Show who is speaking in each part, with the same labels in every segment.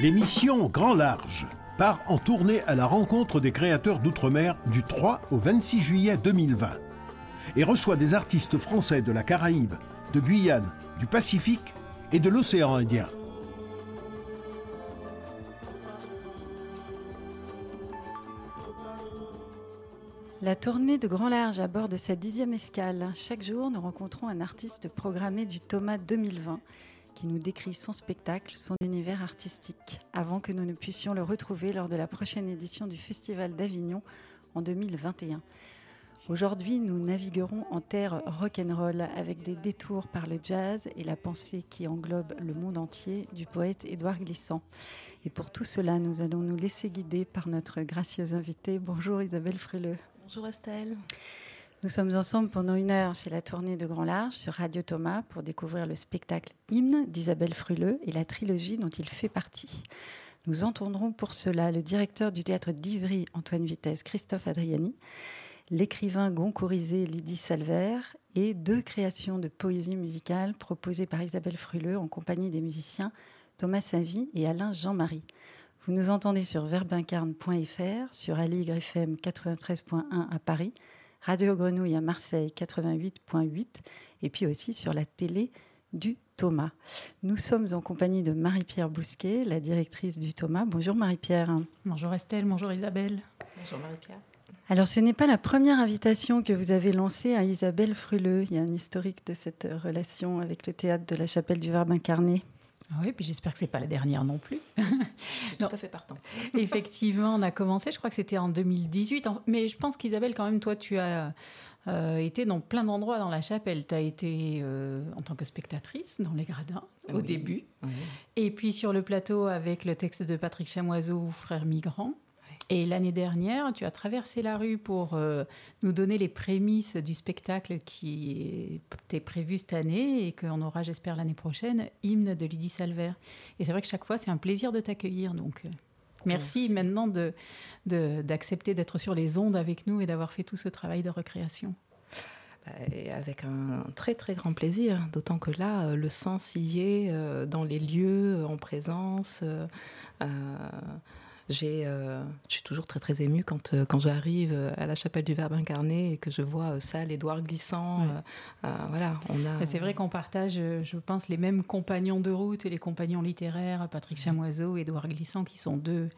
Speaker 1: L'émission Grand Large part en tournée à la rencontre des créateurs d'outre-mer du 3 au 26 juillet 2020 et reçoit des artistes français de la Caraïbe, de Guyane, du Pacifique et de l'océan Indien.
Speaker 2: La tournée de Grand Large à bord de sa dixième escale. Chaque jour, nous rencontrons un artiste programmé du Thomas 2020 qui nous décrit son spectacle, son univers artistique, avant que nous ne puissions le retrouver lors de la prochaine édition du Festival d'Avignon en 2021. Aujourd'hui, nous naviguerons en terre rock'n'roll avec des détours par le jazz et la pensée qui englobe le monde entier du poète Édouard Glissant. Et pour tout cela, nous allons nous laisser guider par notre gracieuse invitée. Bonjour Isabelle Fruleux.
Speaker 3: Bonjour Estelle.
Speaker 2: Nous sommes ensemble pendant une heure. C'est la tournée de Grand Large sur Radio Thomas pour découvrir le spectacle Hymne d'Isabelle Fruleux et la trilogie dont il fait partie. Nous entendrons pour cela le directeur du théâtre d'Ivry, Antoine Vitesse, Christophe Adriani, l'écrivain goncourisé Lydie Salver et deux créations de poésie musicale proposées par Isabelle Fruleux en compagnie des musiciens Thomas Savy et Alain Jean-Marie. Vous nous entendez sur verbincarne.fr, sur Aligre FM 93.1 à Paris, Radio Grenouille à Marseille 88.8 et puis aussi sur la télé du Thomas. Nous sommes en compagnie de Marie-Pierre Bousquet, la directrice du Thomas. Bonjour Marie-Pierre.
Speaker 4: Bonjour Estelle, bonjour Isabelle.
Speaker 3: Bonjour Marie-Pierre.
Speaker 2: Alors ce n'est pas la première invitation que vous avez lancée à Isabelle Fruleux. Il y a un historique de cette relation avec le théâtre de la Chapelle du Verbe incarné.
Speaker 4: Ah oui, puis j'espère que c'est pas la dernière non plus.
Speaker 3: Je suis tout à fait partant.
Speaker 4: Effectivement, on a commencé, je crois que c'était en 2018. Mais je pense qu'Isabelle, quand même, toi, tu as euh, été dans plein d'endroits dans la chapelle. Tu as été euh, en tant que spectatrice dans les gradins au début. Et puis sur le plateau avec le texte de Patrick Chamoiseau, Frère migrant. Et l'année dernière, tu as traversé la rue pour euh, nous donner les prémices du spectacle qui était prévu cette année et qu'on aura, j'espère, l'année prochaine, Hymne de Lydie Salver. Et c'est vrai que chaque fois, c'est un plaisir de t'accueillir. Donc, euh, merci, maintenant d'accepter de, d'être sur les ondes avec nous et d'avoir fait tout ce travail de recréation.
Speaker 3: Bah, avec un très très grand plaisir, d'autant que là, euh, le sens y est dans les lieux, en présence. J'ai, euh, je suis toujours très très émue quand, euh, quand j'arrive euh, à la chapelle du Verbe incarné et que je vois ça, l'Édouard glissant. voilà,
Speaker 4: on a. C'est vrai qu'on partage, je pense, les mêmes compagnons de route et les compagnons littéraires, Patrick Chamoiseau, Édouard Glissant, qui sont deux,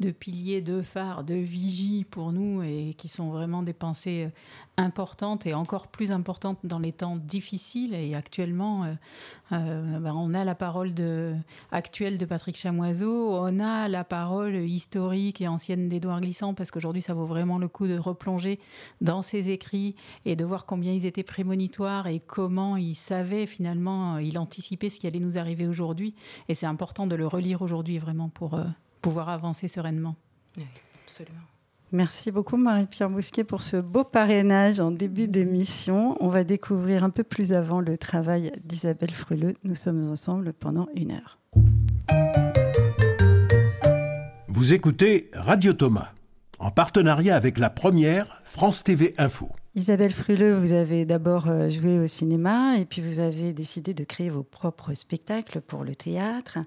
Speaker 4: deux piliers, deux phares, deux vigies pour nous et qui sont vraiment des pensées importante et encore plus importante dans les temps difficiles. Et actuellement, euh, euh, ben, on a la parole de, actuelle de Patrick Chamoiseau, on a la parole historique et ancienne d'Édouard Glissant, parce qu'aujourd'hui, ça vaut vraiment le coup de replonger dans ses écrits et de voir combien ils étaient prémonitoires et comment il savait finalement, il anticipait ce qui allait nous arriver aujourd'hui. Et c'est important de le relire aujourd'hui vraiment pour euh, pouvoir avancer sereinement.
Speaker 3: absolument.
Speaker 2: Merci beaucoup Marie-Pierre Bousquet pour ce beau parrainage en début d'émission. On va découvrir un peu plus avant le travail d'Isabelle Fruleux. Nous sommes ensemble pendant une heure.
Speaker 1: Vous écoutez Radio Thomas, en partenariat avec la première France TV Info.
Speaker 2: Isabelle Fruleux, vous avez d'abord euh, joué au cinéma et puis vous avez décidé de créer vos propres spectacles pour le théâtre.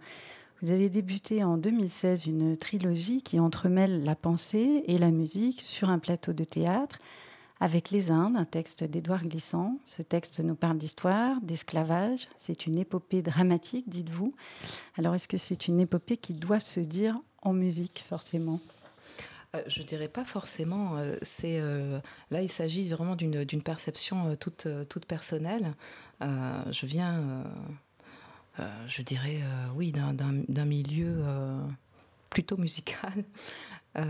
Speaker 2: Vous avez débuté en 2016 une trilogie qui entremêle la pensée et la musique sur un plateau de théâtre avec Les Indes, un texte d'Édouard Glissant. Ce texte nous parle d'histoire, d'esclavage. C'est une épopée dramatique, dites-vous. Alors, est-ce que c'est une épopée qui doit se dire en musique, forcément?
Speaker 3: Euh, je dirais pas forcément. Euh, euh, là, il s'agit vraiment d'une perception toute, toute personnelle. je viens euh, je dirais, euh, oui, d'un milieu euh, plutôt musical.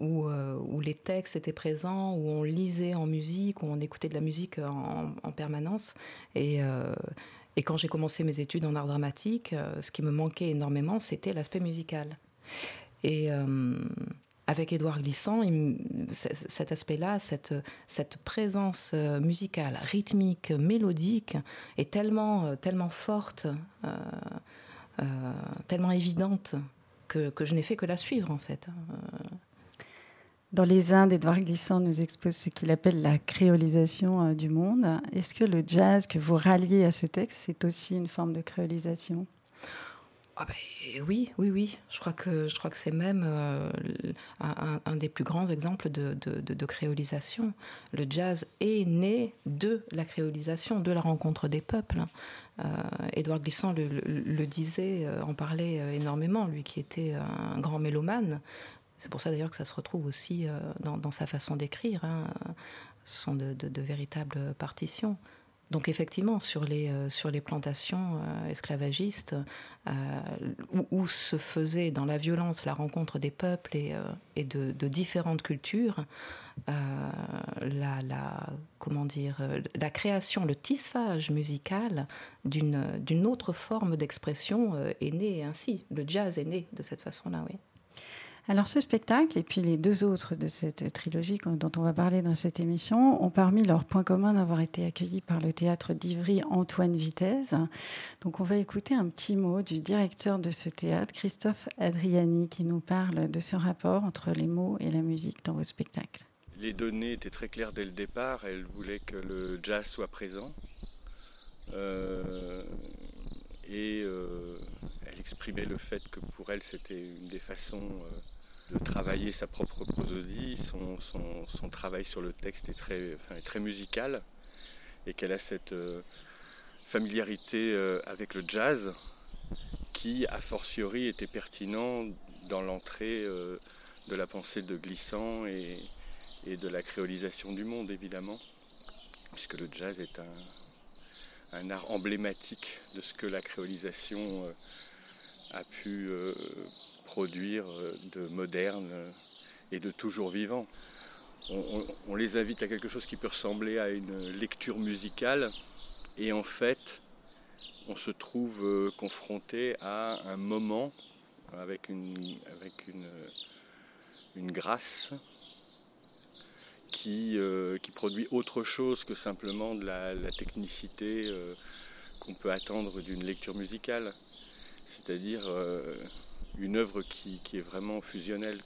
Speaker 3: où, où, les textes étaient présents, où on lisait en musique, où on écoutait de la musique en, permanence. Et, et, quand j'ai commencé mes études en art dramatique, ce qui me manquait énormément, c'était l'aspect musical. Et avec Édouard Glissant, cet aspect-là, cette, présence euh, musicale, rythmique, mélodique, est tellement, euh, tellement forte, euh, tellement évidente, que, que je n'ai fait que la suivre, en fait.
Speaker 2: Dans les Indes, Édouard Glissant nous expose ce qu'il appelle la créolisation du monde. Est-ce que le jazz que vous ralliez à ce texte, c'est aussi une forme de créolisation?
Speaker 3: Ah ben, oui, oui, oui. Je crois que, je crois que c'est même euh, un, des plus grands exemples de, de, créolisation. Le jazz est né de la créolisation, de la rencontre des peuples. Euh, Édouard Glissant le, disait, en parlait énormément, lui qui était un grand mélomane. C'est pour ça d'ailleurs que ça se retrouve aussi dans, sa façon d'écrire. Hein. Ce sont de véritables partitions. Donc effectivement, sur les, euh, sur les plantations euh, esclavagistes, euh, où, se faisait dans la violence la rencontre des peuples et, de, différentes cultures, la, la, comment dire, la création, le tissage musical d'une autre forme d'expression est né ainsi. Le jazz est né de cette façon-là, oui.
Speaker 2: Alors ce spectacle et puis les deux autres de cette trilogie dont on va parler dans cette émission ont parmi leurs points communs d'avoir été accueillis par le théâtre d'Ivry Antoine Vitesse. Donc on va écouter un petit mot du directeur de ce théâtre, Christophe Adriani, qui nous parle de ce rapport entre les mots et la musique dans vos spectacles.
Speaker 5: Les données étaient très claires dès le départ. Elle voulait que le jazz soit présent. Euh, et euh, elle exprimait le fait que pour elle c'était une des façons euh, de travailler sa propre prosodie. Son, son, travail sur le texte est très, très musical et qu'elle a cette euh, familiarité euh, avec le jazz qui, a fortiori, était pertinent dans l'entrée euh, de la pensée de Glissant et, et, de la créolisation du monde, évidemment, puisque le jazz est un, un art emblématique de ce que la créolisation a pu produire euh, de moderne euh, et de toujours vivant. On, les invite à quelque chose qui peut ressembler à une lecture musicale et en fait on se trouve euh, confronté à un moment avec une, grâce qui, qui, produit autre chose que simplement de la, technicité qu'on peut attendre d'une lecture musicale. C'est-à-dire une œuvre qui, est vraiment fusionnelle.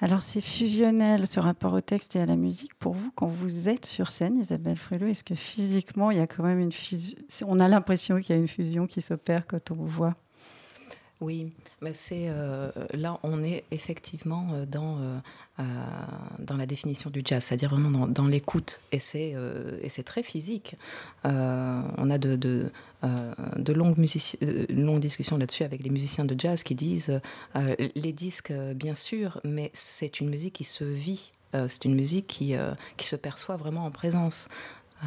Speaker 2: Alors c'est fusionnel ce rapport au texte et à la musique. Pour vous, quand vous êtes sur scène, Isabelle Frélot, est-ce que physiquement, il y a quand même une fusion? On a l'impression qu'il y a une fusion qui s'opère quand on vous voit
Speaker 3: oui, mais c'est euh, là on est effectivement euh, dans euh, dans la définition du jazz, c'est-à-dire vraiment dans, l'écoute et c'est et c'est très physique. on a de de, longues discussions là-dessus avec les musiciens de jazz qui disent les disques bien sûr, mais c'est une musique qui se vit. c'est une musique qui, qui se perçoit vraiment en présence. Euh,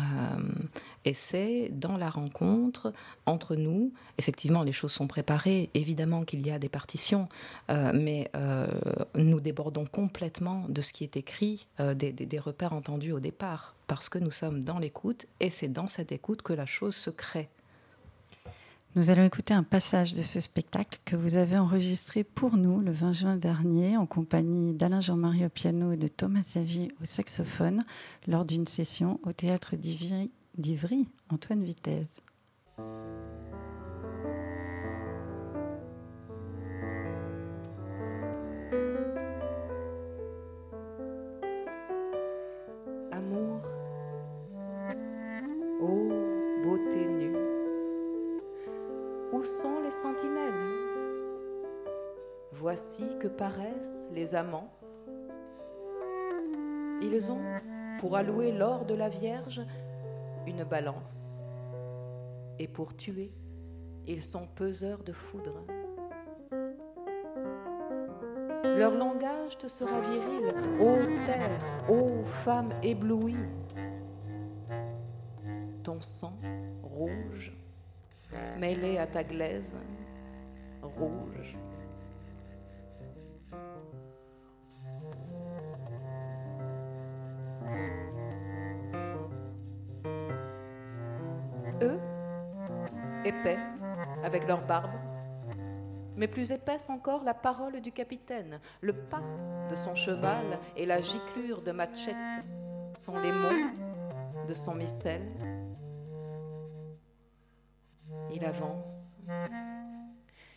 Speaker 3: et c'est dans la rencontre entre nous, effectivement les choses sont préparées, évidemment qu'il y a des partitions, euh, mais euh, nous débordons complètement de ce qui est écrit, des, des, repères entendus au départ, parce que nous sommes dans l'écoute, et c'est dans cette écoute que la chose se crée.
Speaker 2: Nous allons écouter un passage de ce spectacle que vous avez enregistré pour nous le 20 juin dernier en compagnie d'Alain Jean-Marie au piano et de Thomas Savy au saxophone lors d'une session au théâtre d'Ivry, Antoine Vitesse.
Speaker 6: Que paraissent les amants. Ils ont, pour allouer l'or de la Vierge, une balance. Et pour tuer, ils sont peseurs de foudre. Leur langage te sera viril, ô terre, ô femme éblouie. Ton sang rouge, mêlé à ta glaise, rouge. Épais, avec leur barbe, mais plus épaisse encore la parole du capitaine, le pas de son cheval et la giclure de Machette sont les mots de son missel. Il avance,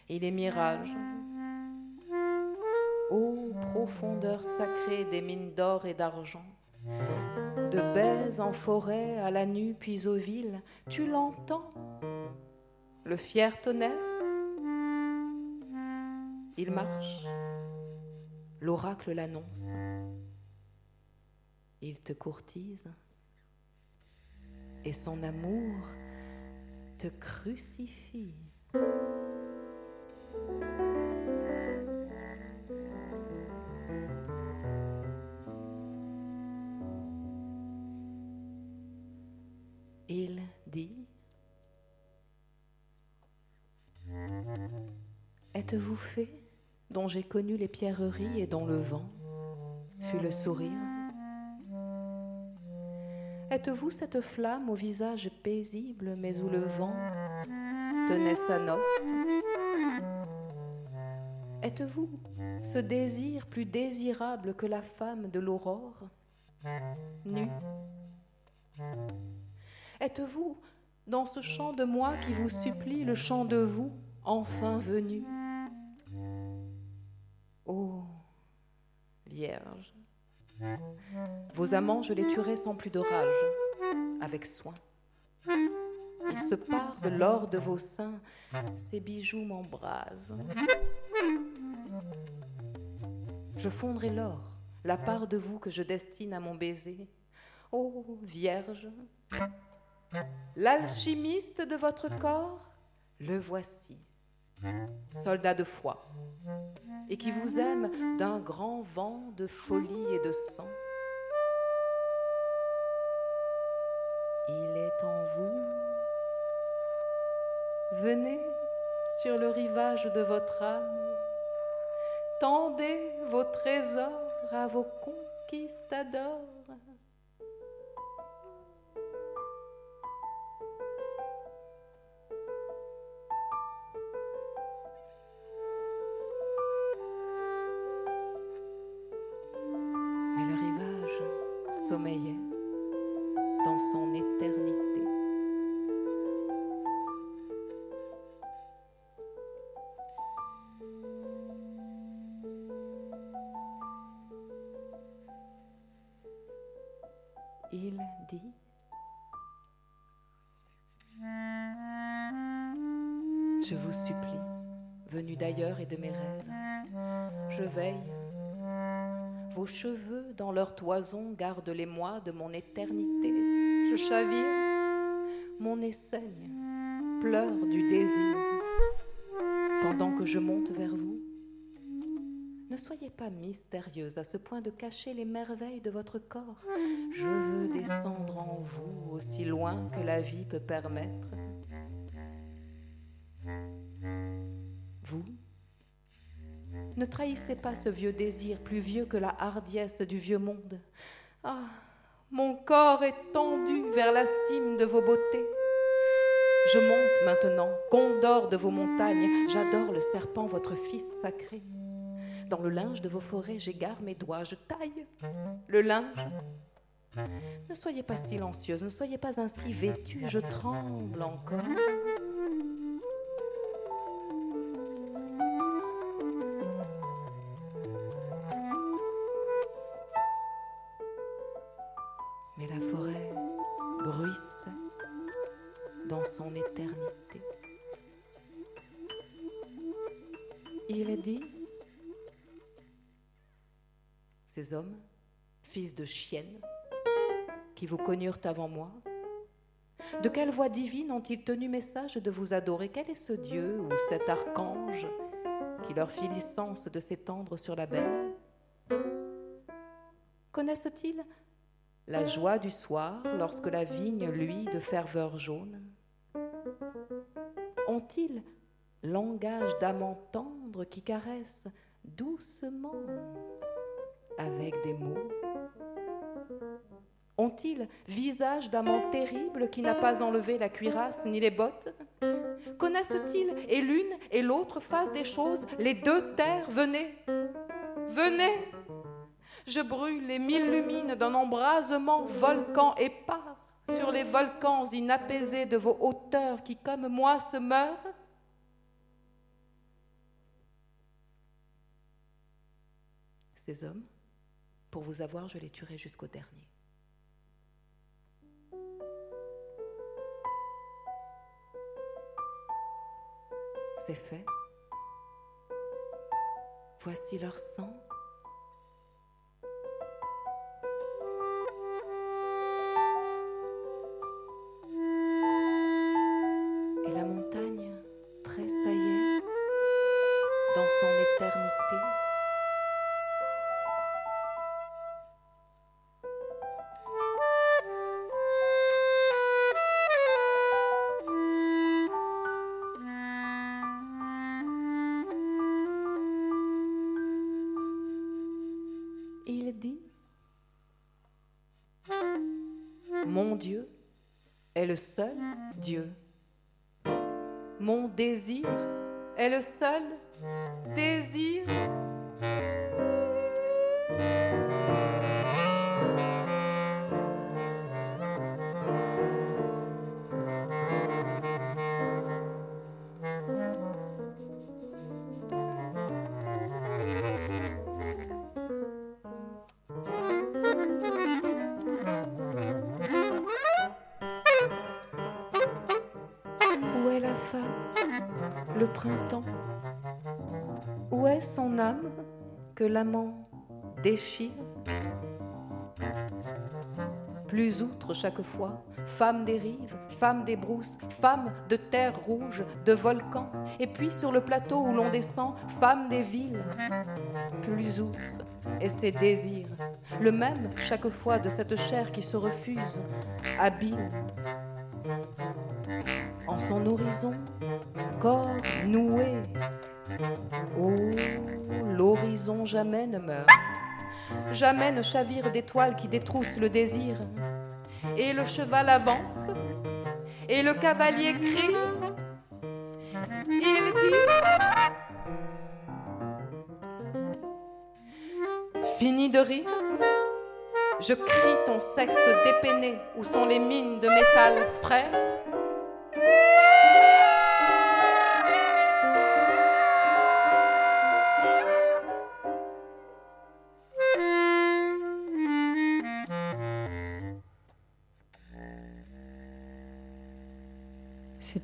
Speaker 6: il est mirage. Profondeur sacrée des mines d'or et d'argent, de baies en forêt à la nue puis aux villes, tu l'entends le fier tonnerre.
Speaker 3: Il marche, l'oracle l'annonce, il te courtise, et son amour te crucifie. Dont j'ai connu les pierreries et dont le vent fut le sourire. Êtes-vous cette flamme au visage paisible mais où le vent tenait sa noce? Êtes-vous ce désir plus désirable que la femme de l'aurore, nue? Êtes-vous dans ce chant de moi qui vous supplie le chant de vous, enfin venu? Vos amants, je les tuerai sans plus de rage, avec soin. Il se part de l'or de vos seins, ces bijoux m'embrasent. Je fondrai l'or, la part de vous que je destine à mon baiser. Ô Vierge, l'alchimiste de votre corps, le voici, soldat de foi, et qui vous aime d'un grand vent de folie et de sang. Il est en vous. Venez sur le rivage de votre âme, tendez vos trésors à vos conquistadors. Gardent les mois de mon éternité. Je chavire, mon nez saigne, pleure du désir. Pendant que je monte vers vous, ne soyez pas mystérieuse à ce point de cacher les merveilles de votre corps. Je veux descendre en vous aussi loin que la vie peut permettre. Vous, ne trahissez pas ce vieux désir plus vieux que la hardiesse du vieux monde. Ah, mon corps est tendu vers la cime de vos beautés. Je monte maintenant, condor de vos montagnes, j'adore le serpent, votre fils sacré. Dans le linge de vos forêts, j'égare mes doigts, je taille le linge. Ne soyez pas silencieuse, ne soyez pas ainsi vêtue, je tremble encore. Hommes, fils de chiennes, qui vous connurent avant moi, de quelle voix divine ont-ils tenu message de vous adorer? Quel est ce Dieu ou cet archange qui leur fit licence de s'étendre sur la belle Connaissent-ils la joie du soir lorsque la vigne luit de ferveur jaune? Ont-ils langage d'amant tendre qui caresse doucement avec des mots Ont-ils visage d'amant terrible qui n'a pas enlevé la cuirasse ni les bottes Connaissent-ils et l'une et l'autre face des choses, les deux terres Venez, venez je brûle les mille lumines d'un embrasement volcan épars sur les volcans inapaisés de vos hauteurs qui, comme moi, se meurent. Ces hommes, pour vous avoir, je les tuerai jusqu'au dernier. C'est fait.
Speaker 6: Voici leur sang. Seul Dieu. Mon désir est le seul déchire Plus outre chaque fois, femme des rives, femme des brousses, femme de terre rouge, de volcans, et puis sur le plateau où l'on descend, femme des villes. Plus outre, et ses désirs, le même chaque fois de cette chair qui se refuse, habile en son horizon, corps noué. Oh, l'horizon jamais ne meurt, jamais ne chavire d'étoiles qui détroussent le désir. Et le cheval avance, et le cavalier crie. Il dit Fini de rire, je crie ton sexe dépeiné, où sont les mines de métal frais.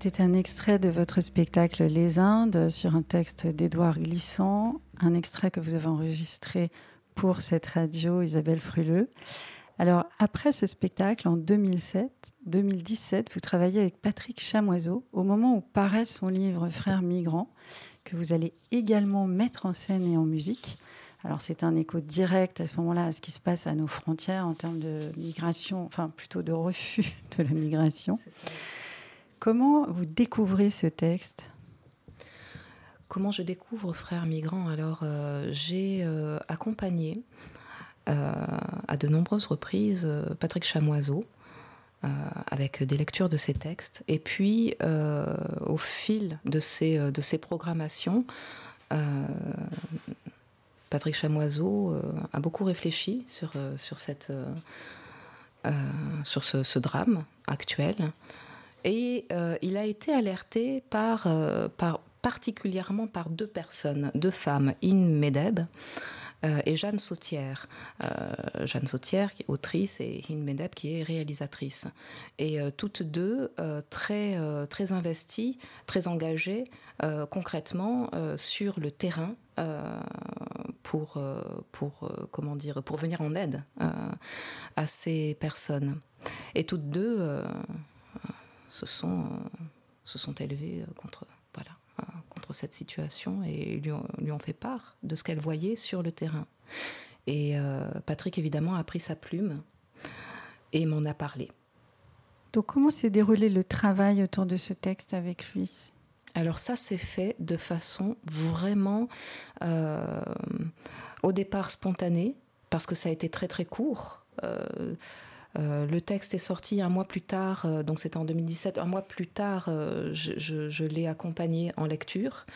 Speaker 2: C'était un extrait de votre spectacle Les Indes sur un texte d'Édouard Glissant, un extrait que vous avez enregistré pour cette radio Isabelle Fruleux. Alors, après ce spectacle, en 2007, 2017, vous travaillez avec Patrick Chamoiseau au moment où paraît son livre Frères migrants, que vous allez également mettre en scène et en musique. Alors, c'est un écho direct à ce moment-là à ce qui se passe à nos frontières en termes de migration, enfin plutôt de refus de la migration. Comment vous découvrez ce texte?
Speaker 3: Comment je découvre Frères migrants Alors, euh, j'ai euh, accompagné euh, à de nombreuses reprises Patrick Chamoiseau avec des lectures de ses textes. Et puis, au fil de ces programmations, Patrick Chamoiseau a beaucoup réfléchi sur, ce drame actuel. Et euh, il a été alerté euh, par, particulièrement par deux personnes, deux femmes, In Medeb euh, et Jeanne Sautière. Jeanne Sautière, qui est autrice, et In Medeb, qui est réalisatrice. Et toutes deux très, très investies, très engagées concrètement sur le terrain pour, pour, comment dire, pour venir en aide à ces personnes. Et toutes deux se, sont, euh, se sont élevées euh, contre, voilà, euh, contre cette situation et lui ont, lui ont fait part de ce qu'elles voyaient sur le terrain. Et Patrick, évidemment, a pris sa plume et m'en a parlé.
Speaker 2: Donc, comment s'est déroulé le travail autour de ce texte avec lui?
Speaker 3: Alors ça s'est fait de façon vraiment euh, au départ spontanée, parce que ça a été très très court. Euh, euh, le texte est sorti un mois plus tard, euh, donc c'était en 2017. Un mois plus tard, euh, je, l'ai accompagné en lecture.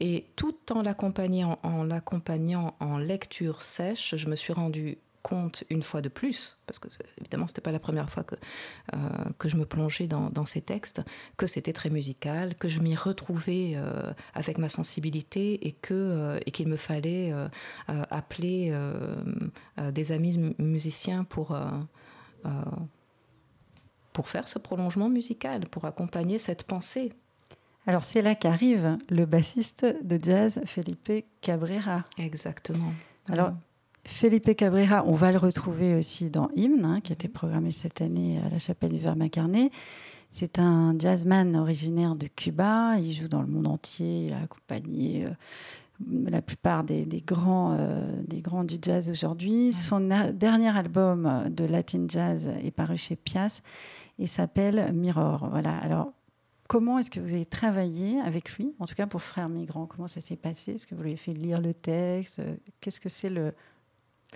Speaker 3: Et tout en l'accompagnant en, lecture sèche, je me suis rendu compte une fois de plus, parce que évidemment c'était pas la première fois que, je me plongeais dans, ces textes, que c'était très musical, que je m'y retrouvais avec ma sensibilité et qu'il me fallait appeler des amis mu- musiciens pour pour faire ce prolongement musical, pour accompagner cette pensée.
Speaker 2: Alors c'est là qu'arrive le bassiste de jazz Felipe Cabrera.
Speaker 7: Exactement.
Speaker 2: Alors Felipe Cabrera, on va le retrouver aussi dans Hymne, hein, qui a été programmé cette année à la chapelle du Verre Macarné. C'est un jazzman originaire de Cuba. Il joue dans le monde entier. Il a accompagné euh, la plupart des, grands, euh, des grands du jazz aujourd'hui. Son dernier album de Latin Jazz est paru chez Pias et s'appelle Mirror. Voilà. Alors, comment est-ce que vous avez travaillé avec lui, en tout cas pour Frères Migrants? Comment ça s'est passé? Est-ce que vous lui avez fait lire le texte? Qu'est-ce que c'est le,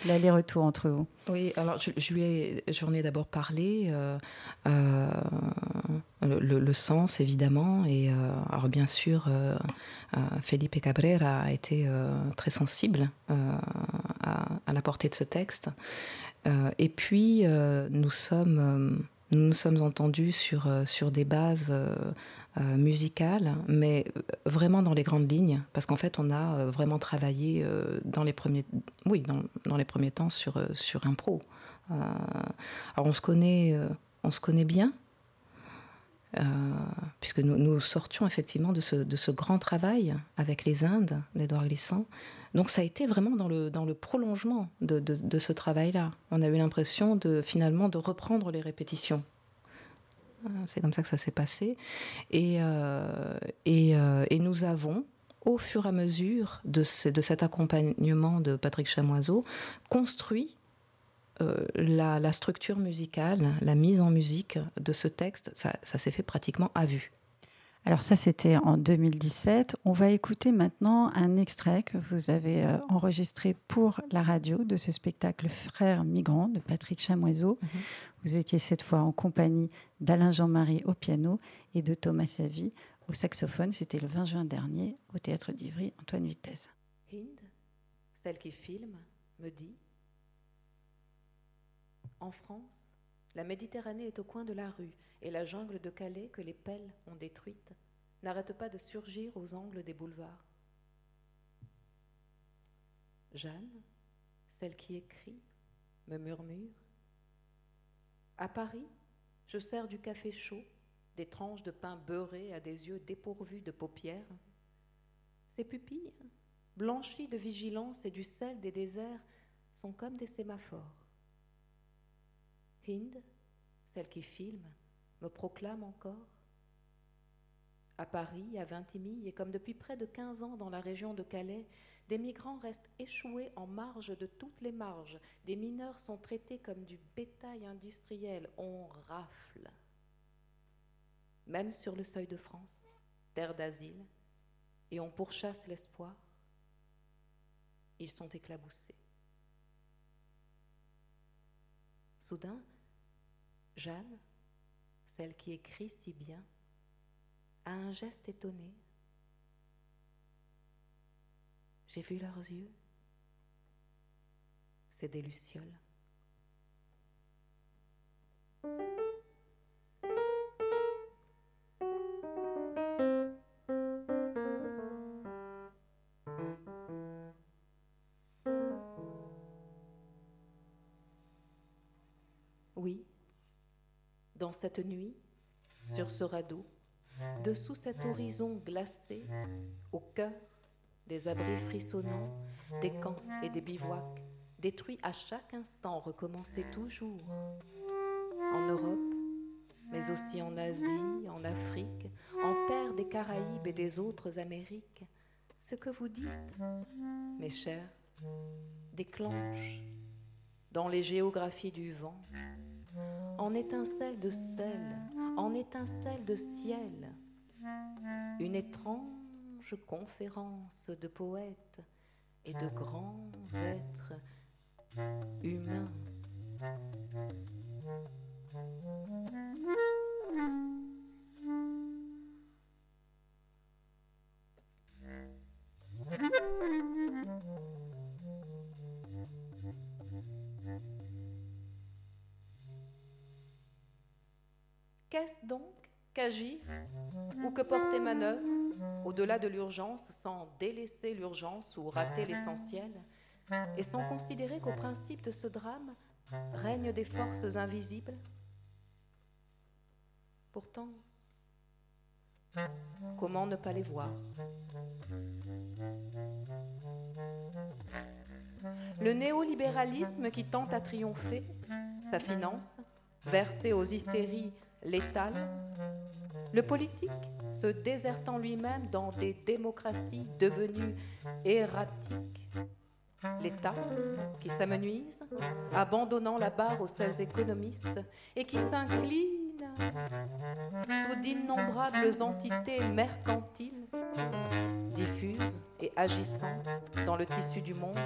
Speaker 2: l'aller-retour entre vous?
Speaker 7: Oui, alors je, lui ai, j'en ai d'abord parlé, euh, euh, le, sens évidemment, et euh, alors bien sûr, Felipe Cabrera a été très sensible à, à, la portée de ce texte, et puis nous sommes nous nous sommes entendus sur, sur des bases euh, musicale, mais euh, vraiment dans les grandes lignes, parce qu'en fait, on a euh, vraiment travaillé dans les premiers, oui, dans, dans les premiers temps sur sur impro. alors on se connaît, on se connaît bien. Puisque nous, sortions effectivement de ce, grand travail avec les Indes d'Edouard Glissant. Donc ça a été vraiment dans le, prolongement de, ce travail-là. On a eu l'impression de finalement de reprendre les répétitions c'est comme ça que ça s'est passé. Et, euh, euh, et, nous avons, au fur et à mesure de cet accompagnement de Patrick Chamoiseau, construit euh, la, structure musicale, la mise en musique de ce texte. Ça, ça s'est fait pratiquement à vue.
Speaker 2: Alors ça, c'était en 2017. On va écouter maintenant un extrait que vous avez euh, enregistré pour la radio de ce spectacle Frères migrants de Patrick Chamoiseau. Mhm. Vous étiez cette fois en compagnie d'Alain Jean-Marie au piano et de Thomas Savy au saxophone. C'était le 20 juin dernier au Théâtre d'Ivry, Antoine Vitesse.
Speaker 3: Hind, celle qui filme, me dit En France, la Méditerranée est au coin de la rue et la jungle de Calais que les pelles ont détruite n'arrête pas de surgir aux angles des boulevards. Jeanne, celle qui écrit, me murmure À Paris, je sers du café chaud, des tranches de pain beurré à des yeux dépourvus de paupières. Ces pupilles, blanchies de vigilance et du sel des déserts, sont comme des sémaphores. Hind, celle qui filme, me proclame encore. À Paris, à Vintimille, et comme depuis près de quinze ans dans la région de Calais, des migrants restent échoués en marge de toutes les marges. Des mineurs sont traités comme du bétail industriel. On rafle. Même sur le seuil de France, terre d'asile, et on pourchasse l'espoir. Ils sont éclaboussés. Soudain, Jeanne, celle qui écrit si bien, a un geste étonné. J'ai vu leurs yeux. C'est des lucioles. Dans cette nuit, sur ce radeau, dessous cet horizon glacé, au cœur des abris frissonnants, des camps et des bivouacs, détruits à chaque instant, recommencés toujours, en Europe, mais aussi en Asie, en Afrique, en terre des Caraïbes et des autres Amériques, ce que vous dites, mes chers, déclenche dans les géographies du vent, en étincelle de sel, en étincelle de ciel, une étrange conférence de poètes et de grands êtres humains. Qu'est-ce donc qu'agir ou que porter manœuvre au-delà de l'urgence sans délaisser l'urgence ou rater l'essentiel et sans considérer qu'au principe de ce drame règnent des forces invisibles? Pourtant, Comment ne pas les voir? Le néolibéralisme qui tente à triompher, sa finance, versée aux hystéries létales, le politique se désertant lui-même dans des démocraties devenues erratiques, l'État qui s'amenuise, abandonnant la barre aux seuls économistes et qui s'incline sous d'innombrables entités mercantiles, diffuses et agissantes dans le tissu du monde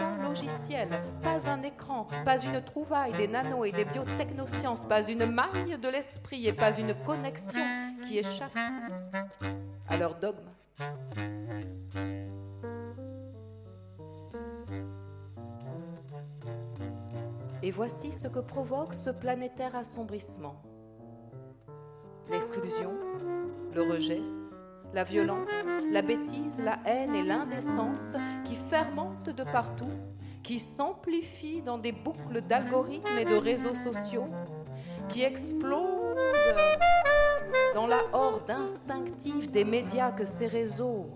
Speaker 3: un logiciel, pas un écran, pas une trouvaille des nano et des biotechnosciences, pas une maille de l'esprit et pas une connexion qui échappe à leur dogme. Et voici ce que provoque ce planétaire assombrissement. L'exclusion, le rejet, la violence, la bêtise, la haine et l'indécence qui fermentent de partout, qui s'amplifient dans des boucles d'algorithmes et de réseaux sociaux, qui explosent dans la horde instinctive des médias que ces réseaux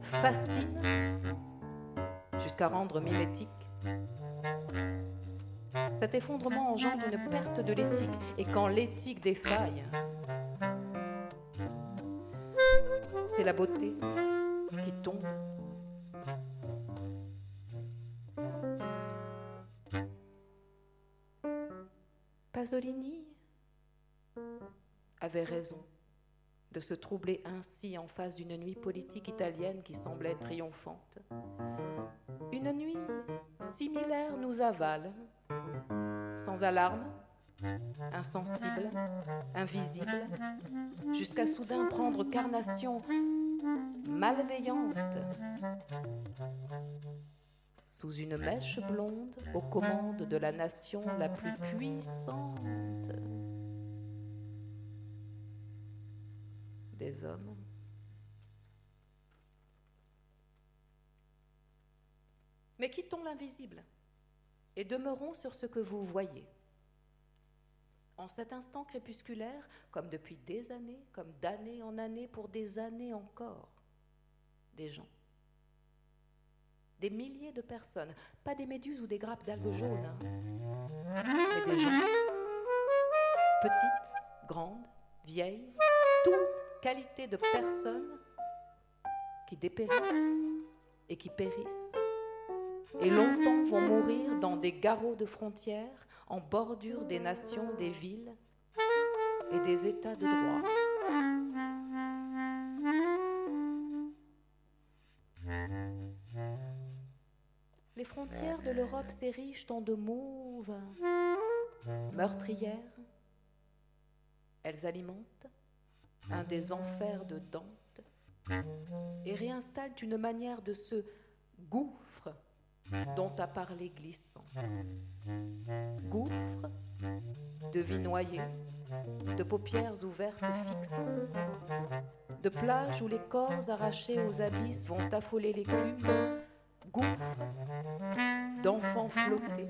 Speaker 3: fascinent jusqu'à rendre mimétiques. Cet effondrement engendre une perte de l'éthique, et quand l'éthique défaille, c'est la beauté qui tombe. Pasolini avait raison de se troubler ainsi en face d'une nuit politique italienne qui semblait triomphante. Une nuit similaire nous avale, sans alarme, insensible, invisible, jusqu'à soudain prendre carnation malveillante sous une mèche blonde aux commandes de la nation la plus puissante des hommes. Mais quittons l'invisible et demeurons sur ce que vous voyez. En cet instant crépusculaire, comme depuis des années, comme d'année en année, pour des années encore, des gens. Des milliers de personnes, pas des méduses ou des grappes d'algues jaunes, hein. mais des gens. Petites, grandes, vieilles, toute qualité de personnes qui dépérissent et qui périssent, et longtemps vont mourir dans des garrots de frontières en bordure des nations, des villes et des États de droit. Les frontières de l'Europe s'érigent en de mauves meurtrières. Elles alimentent un des enfers de Dante et réinstallent une manière de se gouffre dont a parlé Glissant. Gouffre, de vie noyée, de paupières ouvertes fixes, de plages où les corps arrachés aux abysses vont affoler l'écume, gouffre d'enfants flottés,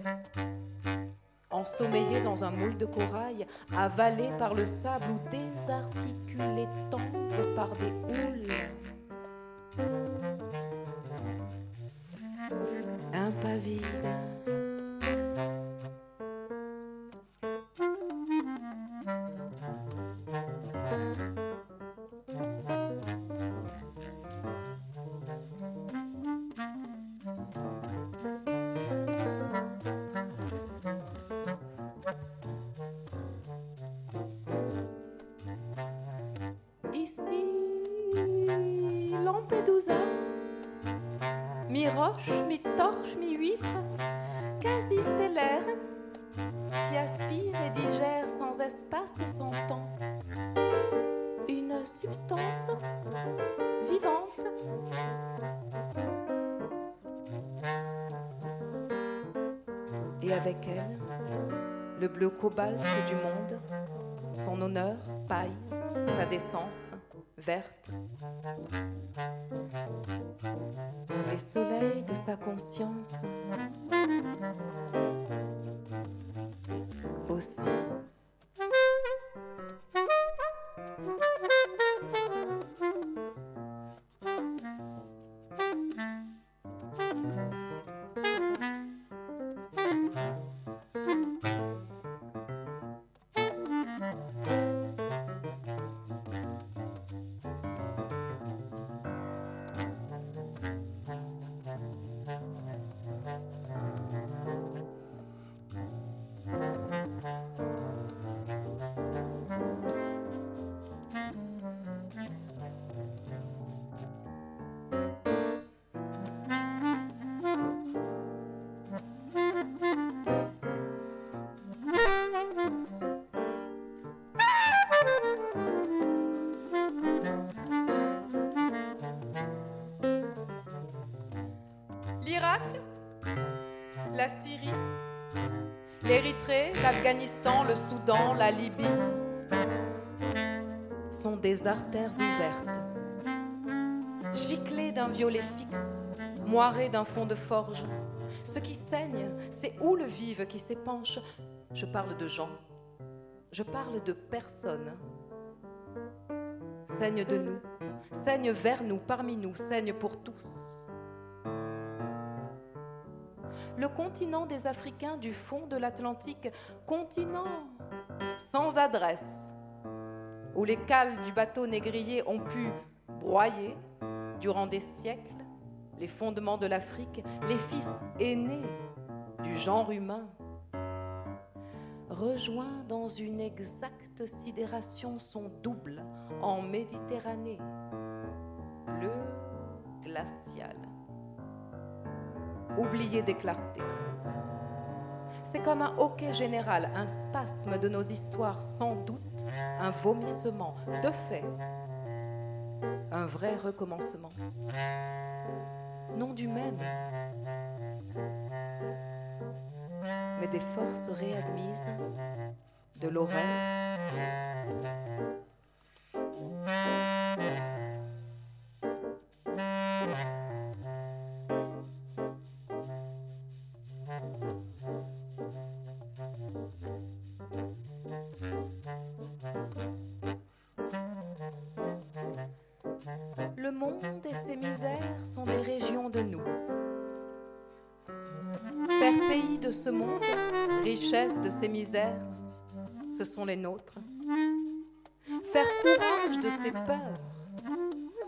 Speaker 3: ensommeillés dans un moule de corail, avalés par le sable ou désarticulés tendres par des houles du monde, son honneur, paille, sa décence, verte. Les soleils de sa conscience aussi. l'Afghanistan, le Soudan, la Libye sont des artères ouvertes, giclées d'un violet fixe, moirées d'un fond de forge. Ce qui saigne, c'est où le vive qui s'épanche. Je parle de gens, je parle de personnes. Saigne de nous, saigne vers nous, parmi nous, saigne pour tous. Le continent des Africains du fond de l'Atlantique, continent sans adresse, où les cales du bateau négrier ont pu broyer durant des siècles les fondements de l'Afrique, les fils aînés du genre humain, rejoints dans une exacte sidération son double en Méditerranée, bleu glacial, oublié des clartés. C'est comme un hoquet général, un spasme de nos histoires sans doute, un vomissement, de fait, un vrai recommencement. Non du même, mais des forces réadmises de l'oreille. Misères, ce sont les nôtres. Faire courage de ses peurs,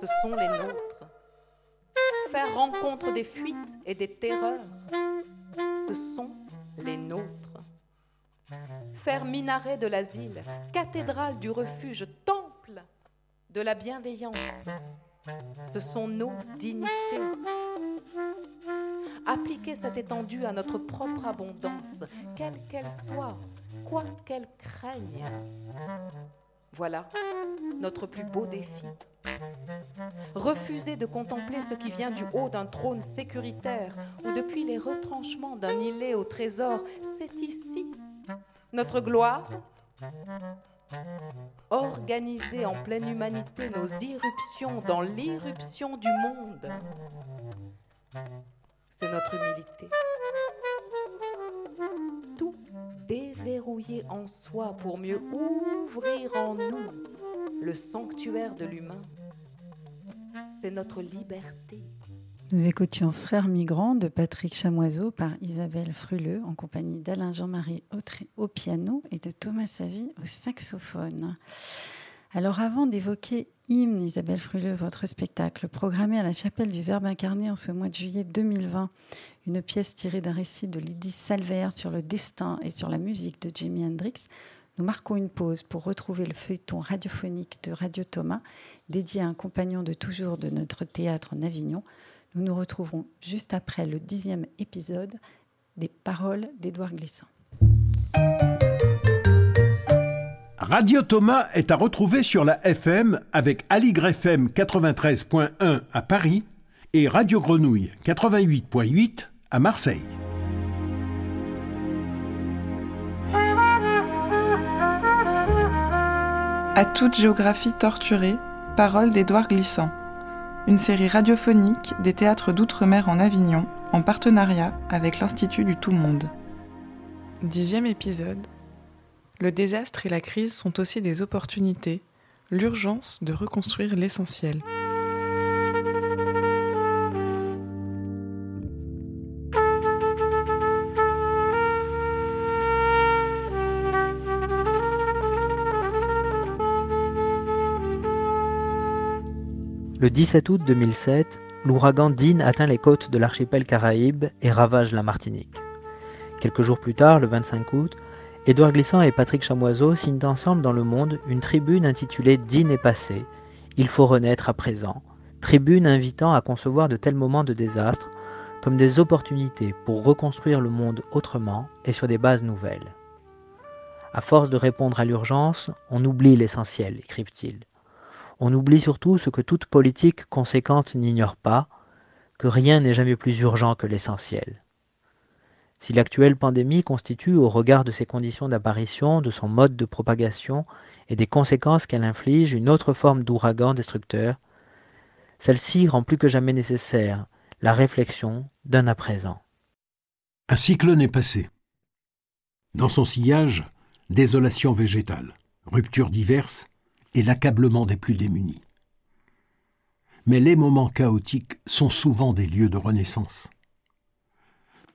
Speaker 3: ce sont les nôtres. Faire rencontre des fuites et des terreurs, ce sont les nôtres. Faire minaret de l'asile, cathédrale du refuge, temple de la bienveillance, ce sont nos dignités. Appliquer cette étendue à notre propre abondance, quelle qu'elle soit, quoi qu'elle craigne. Voilà notre plus beau défi. Refuser de contempler ce qui vient du haut d'un trône sécuritaire ou depuis les retranchements d'un îlet au trésor, c'est ici notre gloire. Organiser en pleine humanité nos irruptions dans l'irruption du monde, c'est notre humilité. Tout déverrouiller en soi pour mieux ouvrir en nous le sanctuaire de l'humain, c'est notre liberté.
Speaker 2: Nous écoutions Frères migrants de Patrick Chamoiseau par Isabelle Fruleux en compagnie d'Alain Jean-Marie Autré au piano et de Thomas Savy au saxophone. Alors avant d'évoquer Hymne, Isabelle Fruleux, votre spectacle programmé à la chapelle du Verbe incarné en ce mois de juillet 2020, une pièce tirée d'un récit de Lydie Salver sur le destin et sur la musique de Jimi Hendrix, nous marquons une pause pour retrouver le feuilleton radiophonique de Radio Thomas, dédié à un compagnon de toujours de notre théâtre en Avignon. Nous nous retrouverons juste après le dixième épisode des Paroles d'Édouard Glissant.
Speaker 1: Radio Thomas est à retrouver sur la FM avec Aligre FM 93.1 à Paris et Radio Grenouille 88.8 à Marseille.
Speaker 8: À toute géographie torturée, Paroles d'Édouard Glissant. Une série radiophonique des théâtres d'outre-mer en Avignon en partenariat avec l'Institut du Tout-Monde. Dixième épisode. Le désastre et la crise sont aussi des opportunités, l'urgence de reconstruire l'essentiel.
Speaker 9: Le 17 août 2007, l'ouragan Dean atteint les côtes de l'archipel Caraïbe et ravage la Martinique. Quelques jours plus tard, le 25 août, Édouard Glissant et Patrick Chamoiseau signent ensemble dans Le Monde une tribune intitulée Dean est passé, il faut renaître à présent, tribune invitant à concevoir de tels moments de désastre comme des opportunités pour reconstruire le monde autrement et sur des bases nouvelles. À force de répondre à l'urgence, on oublie l'essentiel, écrivent-ils. On oublie surtout ce que toute politique conséquente n'ignore pas, que rien n'est jamais plus urgent que l'essentiel. Si l'actuelle pandémie constitue, au regard de ses conditions d'apparition, de son mode de propagation et des conséquences qu'elle inflige, une autre forme d'ouragan destructeur, celle-ci rend plus que jamais nécessaire la réflexion d'un à présent.
Speaker 1: Un cyclone est passé. Dans son sillage, désolation végétale, ruptures diverses et l'accablement des plus démunis. Mais les moments chaotiques sont souvent des lieux de renaissance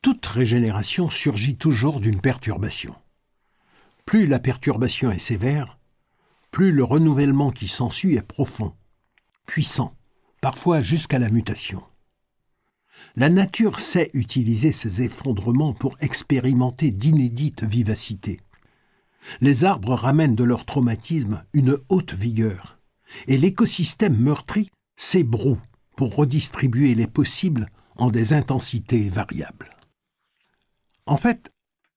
Speaker 1: toute régénération surgit toujours d'une perturbation. Plus la perturbation est sévère, plus le renouvellement qui s'ensuit est profond, puissant, parfois jusqu'à la mutation. La nature sait utiliser ces effondrements pour expérimenter d'inédites vivacités. Les arbres ramènent de leur traumatisme une haute vigueur, et l'écosystème meurtri s'ébroue pour redistribuer les possibles en des intensités variables. En fait,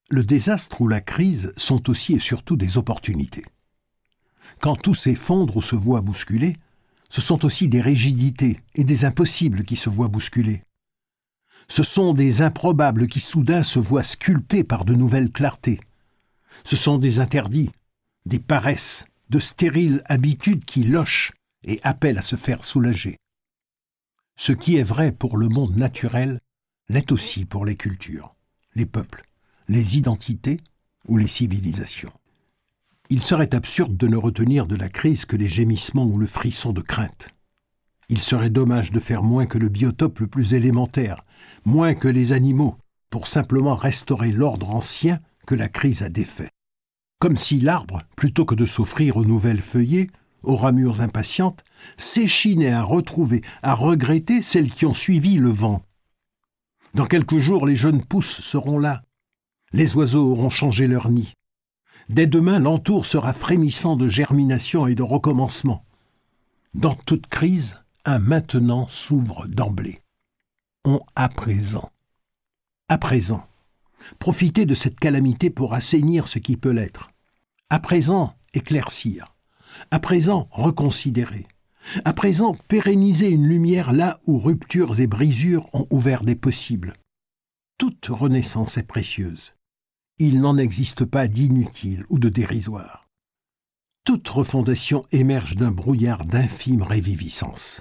Speaker 1: le désastre ou la crise sont aussi et surtout des opportunités. Quand tout s'effondre ou se voit bousculer, ce sont aussi des rigidités et des impossibles qui se voient bousculer. Ce sont des improbables qui soudain se voient sculptés par de nouvelles clartés. Ce sont des interdits, des paresses, de stériles habitudes qui lochent et appellent à se faire soulager. Ce qui est vrai pour le monde naturel l'est aussi pour les cultures les peuples, les identités ou les civilisations. Il serait absurde de ne retenir de la crise que les gémissements ou le frisson de crainte. Il serait dommage de faire moins que le biotope le plus élémentaire, moins que les animaux, pour simplement restaurer l'ordre ancien que la crise a défait. Comme si l'arbre, plutôt que de s'offrir aux nouvelles feuillées, aux ramures impatientes, s'échinait à retrouver, à regretter celles qui ont suivi le vent, dans quelques jours, les jeunes pousses seront là. Les oiseaux auront changé leur nid. Dès demain, l'entour sera frémissant de germination et de recommencement. Dans toute crise, un maintenant s'ouvre d'emblée. On à présent. À présent. Profitez de cette calamité pour assainir ce qui peut l'être. À présent, éclaircir. À présent, reconsidérer. À présent, pérenniser une lumière là où ruptures et brisures ont ouvert des possibles. Toute renaissance est précieuse. Il n'en existe pas d'inutile ou de dérisoire. Toute refondation émerge d'un brouillard d'infime réviviscence.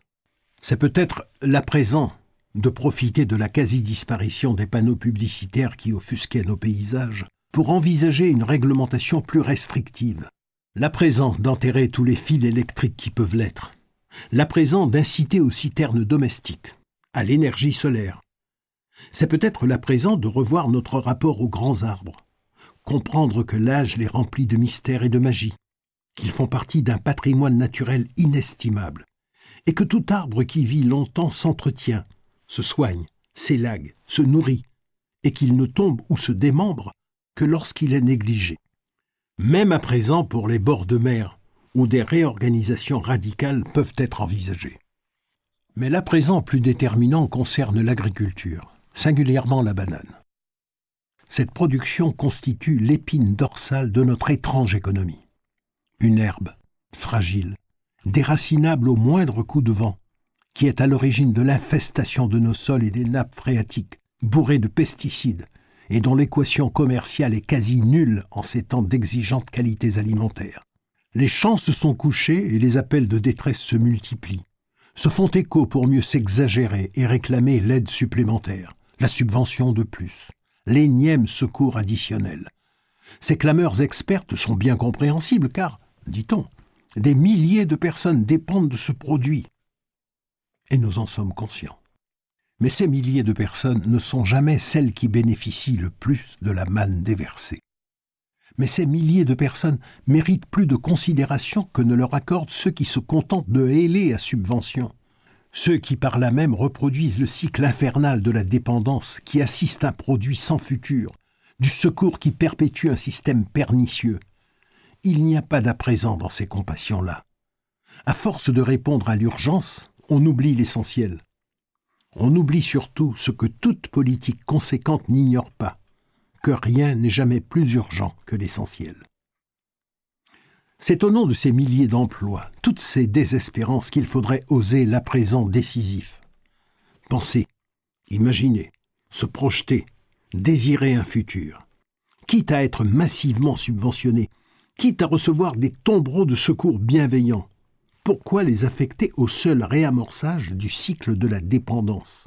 Speaker 1: C'est peut-être l'à présent de profiter de la quasi-disparition des panneaux publicitaires qui offusquaient nos paysages pour envisager une réglementation plus restrictive. L'à présent d'enterrer tous les fils électriques qui peuvent l'être la présent d'inciter aux citernes domestiques, à l'énergie solaire. C'est peut-être la présent de revoir notre rapport aux grands arbres, comprendre que l'âge les remplit de mystères et de magie, qu'ils font partie d'un patrimoine naturel inestimable, et que tout arbre qui vit longtemps s'entretient, se soigne, s'élague, se nourrit, et qu'il ne tombe ou se démembre que lorsqu'il est négligé. Même à présent pour les bords de mer, où des réorganisations radicales peuvent être envisagées. Mais l'à présent plus déterminant concerne l'agriculture, singulièrement la banane. Cette production constitue l'épine dorsale de notre étrange économie. Une herbe, fragile, déracinable au moindre coup de vent, qui est à l'origine de l'infestation de nos sols et des nappes phréatiques, bourrées de pesticides, et dont l'équation commerciale est quasi nulle en ces temps d'exigeantes qualités alimentaires. Les chants se sont couchés et les appels de détresse se multiplient, se font écho pour mieux s'exagérer et réclamer l'aide supplémentaire, la subvention de plus, l'énième secours additionnel. Ces clameurs expertes sont bien compréhensibles car, dit-on, des milliers de personnes dépendent de ce produit. Et nous en sommes conscients. Mais ces milliers de personnes ne sont jamais celles qui bénéficient le plus de la manne déversée mais ces milliers de personnes méritent plus de considération que ne leur accordent ceux qui se contentent de héler à subvention, ceux qui par là même reproduisent le cycle infernal de la dépendance qui assiste un produit sans futur, du secours qui perpétue un système pernicieux. Il n'y a pas d'à présent dans ces compassions-là. À force de répondre à l'urgence, on oublie l'essentiel. On oublie surtout ce que toute politique conséquente n'ignore pas, que rien n'est jamais plus urgent que l'essentiel. C'est au nom de ces milliers d'emplois, toutes ces désespérances qu'il faudrait oser l'à présent décisif. Penser, imaginer, se projeter, désirer un futur, quitte à être massivement subventionné, quitte à recevoir des tombereaux de secours bienveillants, pourquoi les affecter au seul réamorçage du cycle de la dépendance?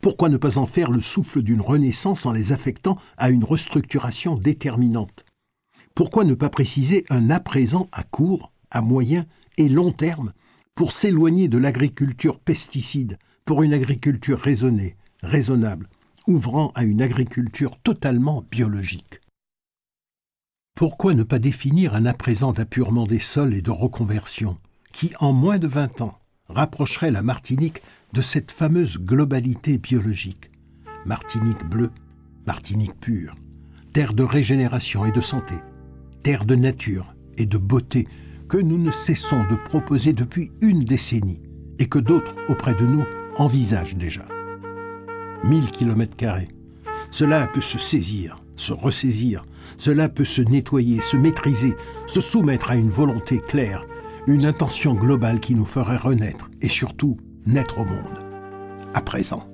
Speaker 1: Pourquoi ne pas en faire le souffle d'une renaissance en les affectant à une restructuration déterminante? Pourquoi ne pas préciser un à présent à court, à moyen et long terme pour s'éloigner de l'agriculture pesticide pour une agriculture raisonnée, raisonnable, ouvrant à une agriculture totalement biologique? Pourquoi ne pas définir un à-présent d'appurement des sols et de reconversion qui, en moins de vingt ans, rapprocherait la Martinique de cette fameuse globalité biologique Martinique bleue, Martinique pure, terre de régénération et de santé, terre de nature et de beauté que nous ne cessons de proposer depuis une décennie et que d'autres auprès de nous envisagent déjà. 1000 km. Cela peut se saisir, se ressaisir, cela peut se nettoyer, se maîtriser, se soumettre à une volonté claire, une intention globale qui nous ferait renaître et surtout naître au monde. À présent.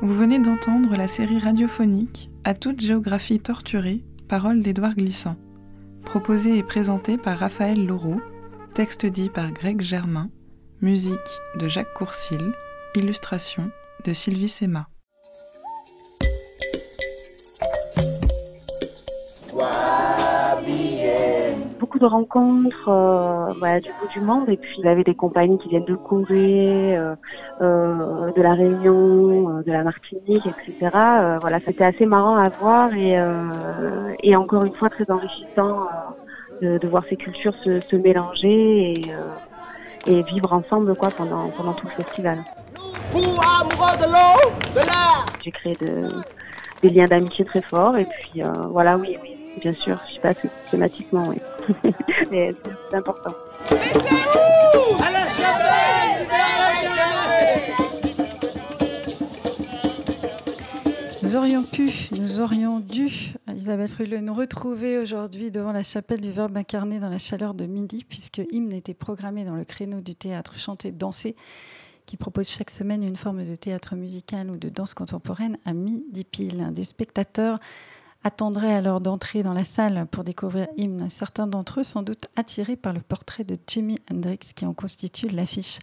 Speaker 8: Vous venez d'entendre la série radiophonique À toute géographie torturée, paroles d'Édouard Glissant, proposée et présentée par Raphaël Laureau, texte dit par Greg Germain, musique de Jacques Courcil, illustration de Sylvie Sema.
Speaker 10: Beaucoup de rencontres euh, voilà, du bout du monde et puis il avait des compagnies qui viennent de Corée, euh, euh, de la Réunion, de la Martinique, etc. Voilà, c'était assez marrant à voir et, et encore une fois très enrichissant de, de, voir ces cultures se, se mélanger et, et, vivre ensemble quoi pendant, pendant tout le festival. J'ai créé de, des liens d'amitié très forts et puis voilà, oui, oui, bien sûr, je sais pas systématiquement, oui. Mais c'est important.
Speaker 2: Nous aurions pu, nous aurions dû, Isabelle Fruleux, nous retrouver aujourd'hui devant la chapelle du Verbe incarné dans la chaleur de midi, puisque Hymne était programmé dans le créneau du théâtre chanté, dansé, qui propose chaque semaine une forme de théâtre musical ou de danse contemporaine à midi pile. Des spectateurs attendraient alors d'entrer dans la salle pour découvrir Hymne, certains d'entre eux sans doute attirés par le portrait de Jimi Hendrix qui en constitue l'affiche.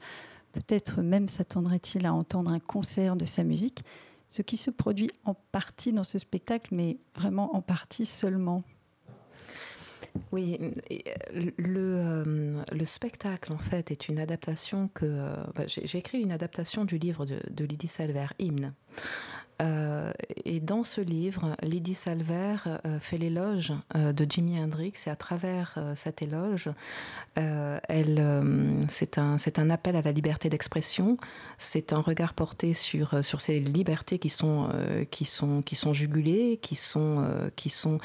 Speaker 2: Peut-être même s'attendraient-ils à entendre un concert de sa musique, ce qui se produit en partie dans ce spectacle, mais vraiment en partie seulement.
Speaker 3: Oui, le, euh, le, spectacle en fait est une adaptation que euh, bah, j'ai écrit une adaptation du livre de, de Lydie Salver, Hymne. Euh, et dans ce livre, Lydie Salver euh, fait l'éloge euh, de Jimi Hendrix et à travers cet éloge, c'est un, appel à la liberté d'expression, c'est un regard porté sur, ces libertés qui sont, jugulées, qui sont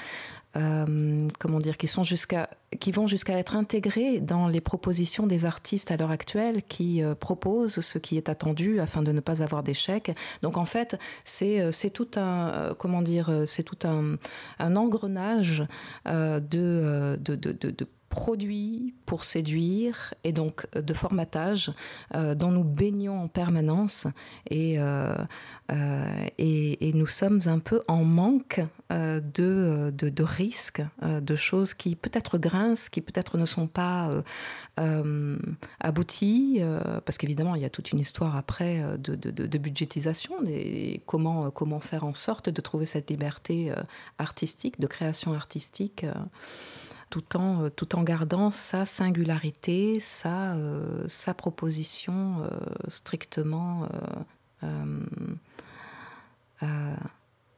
Speaker 3: euh, comment dire, qui, sont jusqu'à, qui vont jusqu'à être intégrés dans les propositions des artistes à l'heure actuelle qui euh, proposent ce qui est attendu afin de ne pas avoir d'échec. Donc en fait, c'est, euh, c'est tout un, comment dire, c'est tout un, un engrenage de, de, de, de produits pour séduire et donc de formatage euh, dont nous baignons en permanence et, euh, euh, et, et, nous sommes un peu en manque de, de, de, risques, de choses qui peut-être grincent, qui peut-être ne sont pas abouties, parce qu'évidemment il y a toute une histoire après de, de budgétisation, et comment, comment faire en sorte de trouver cette liberté artistique, de création artistique tout en, euh, tout en gardant sa singularité, sa, euh, proposition euh, strictement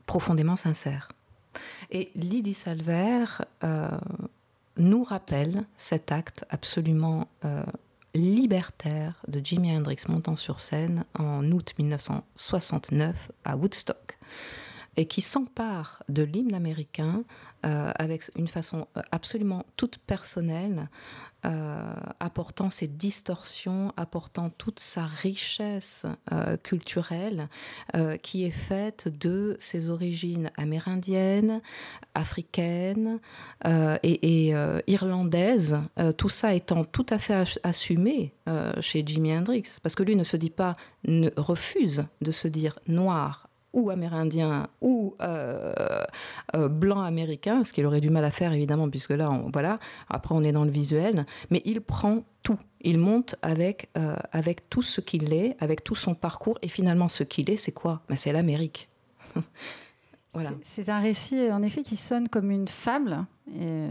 Speaker 3: profondément sincère. Et Lydie Salver nous rappelle cet acte absolument libertaire de Jimi Hendrix montant sur scène en août 1969 à Woodstock et qui s'empare de l'hymne américain euh, avec une façon euh, absolument toute personnelle euh, apportant ses distorsions, apportant toute sa richesse culturelle qui est faite de ses origines amérindiennes, africaines et, et irlandaises, tout ça étant tout à fait assumé chez Jimi Hendrix, parce que lui ne se dit pas, ne refuse de se dire noir, ou amérindien ou euh, euh, blanc américain, ce qu'il aurait du mal à faire évidemment, puisque là, on, voilà, après on est dans le visuel, mais il prend tout. Il monte avec, euh, avec tout ce qu'il est, avec tout son parcours, et finalement ce qu'il est, c'est quoi? Ben, C'est l'Amérique.
Speaker 2: voilà. C'est un récit, en effet, qui sonne comme une fable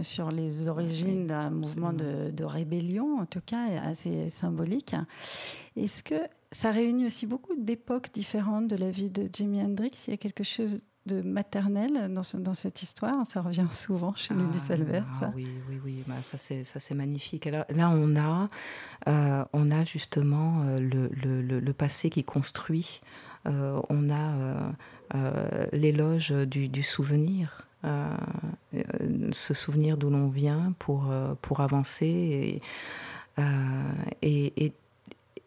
Speaker 2: sur les origines d'un mouvement de, de, rébellion, en tout cas, assez symbolique. Est-ce que ça réunit aussi beaucoup d'époques différentes de la vie de Jimi Hendrix. Il y a quelque chose de maternel dans, dans cette histoire. Ça revient souvent chez ah, Salver.
Speaker 3: Ah, oui, oui, oui. Bah, ça, c'est, ça, c'est magnifique. là, on a, euh, on a justement euh, le, le, le, passé qui construit. Euh, on a l'éloge du, du, souvenir. ce souvenir d'où l'on vient pour, pour avancer. Et, et, et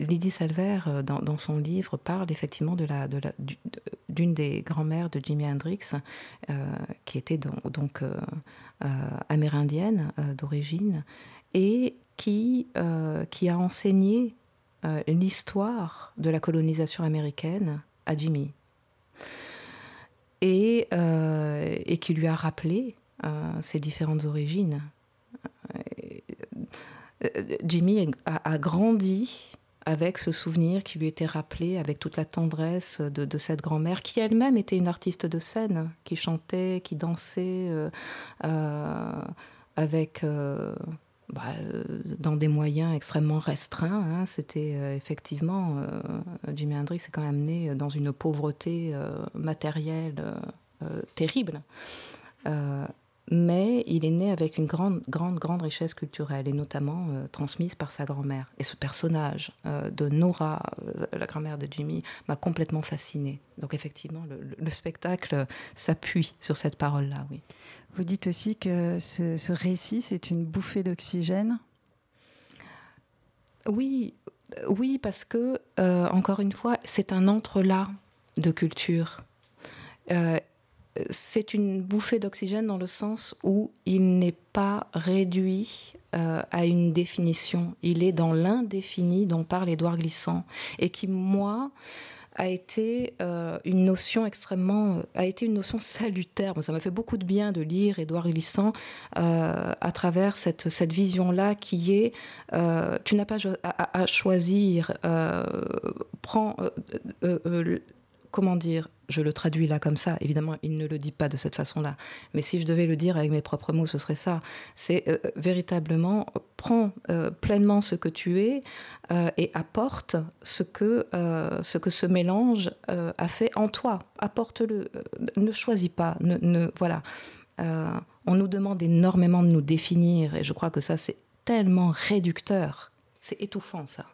Speaker 3: Lydie Salver, euh, dans, son livre, parle effectivement d'une des grand-mères de Jimi Hendrix, euh, qui était donc, euh, amérindienne d'origine, et qui, qui a enseigné l'histoire de la colonisation américaine à Jimmy. Et, et qui lui a rappelé ses différentes origines. Jimmy a grandi avec ce souvenir qui lui était rappelé avec toute la tendresse de, cette grand-mère, qui elle-même était une artiste de scène, qui chantait, qui dansait euh, euh, avec... Euh, bah, dans des moyens extrêmement restreints. Hein. C'était effectivement, Jimi Hendrix est quand même né dans une pauvreté matérielle terrible mais il est né avec une grande, grande, grande richesse culturelle, et notamment euh, transmise par sa grand-mère. Et ce personnage euh, de Nora, euh, la grand-mère de Jimmy, m'a complètement fascinée. Donc effectivement, le, spectacle s'appuie sur cette parole-là, oui.
Speaker 2: Vous dites aussi que ce, ce récit, c'est une bouffée d'oxygène
Speaker 3: Oui, oui, parce que, encore une fois, c'est un entre-là de culture c'est une bouffée d'oxygène dans le sens où il n'est pas réduit euh, à une définition. Il est dans l'indéfini dont parle Édouard Glissant et qui, moi, a été euh, une notion extrêmement, euh, a été une notion salutaire. ça m'a fait beaucoup de bien de lire Édouard Glissant à travers cette, cette vision-là qui est, tu n'as pas à, à choisir, prends, comment dire, je le traduis là comme ça. Évidemment, il ne le dit pas de cette façon-là. Mais si je devais le dire avec mes propres mots, ce serait ça. C'est euh, véritablement, prends euh, pleinement ce que tu es euh, et apporte ce que, ce mélange a fait en toi. Apporte-le. ne choisis pas. Ne voilà. on nous demande énormément de nous définir et je crois que ça, c'est tellement réducteur. C'est étouffant, ça.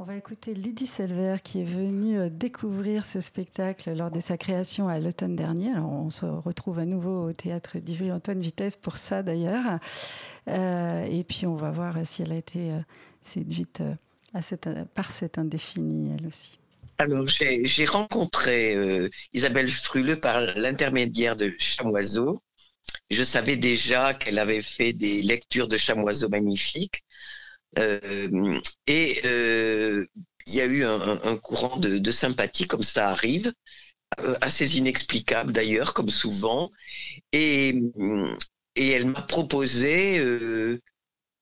Speaker 2: On va écouter Lydie Selver qui est venue euh, découvrir ce spectacle lors de sa création à l'automne dernier. Alors on se retrouve à nouveau au théâtre d'Ivry-Antoine Vitesse pour ça d'ailleurs. Euh, et puis on va voir si elle a été euh, séduite cette, par cet indéfini elle aussi.
Speaker 11: Alors j'ai rencontré Isabelle Fruleux par l'intermédiaire de Chamoiseau. Je savais déjà qu'elle avait fait des lectures de Chamoiseau magnifiques. Euh, et euh, il y a eu un, courant de, sympathie, comme ça arrive, euh, assez inexplicable d'ailleurs, comme souvent. Et, et elle m'a proposé de,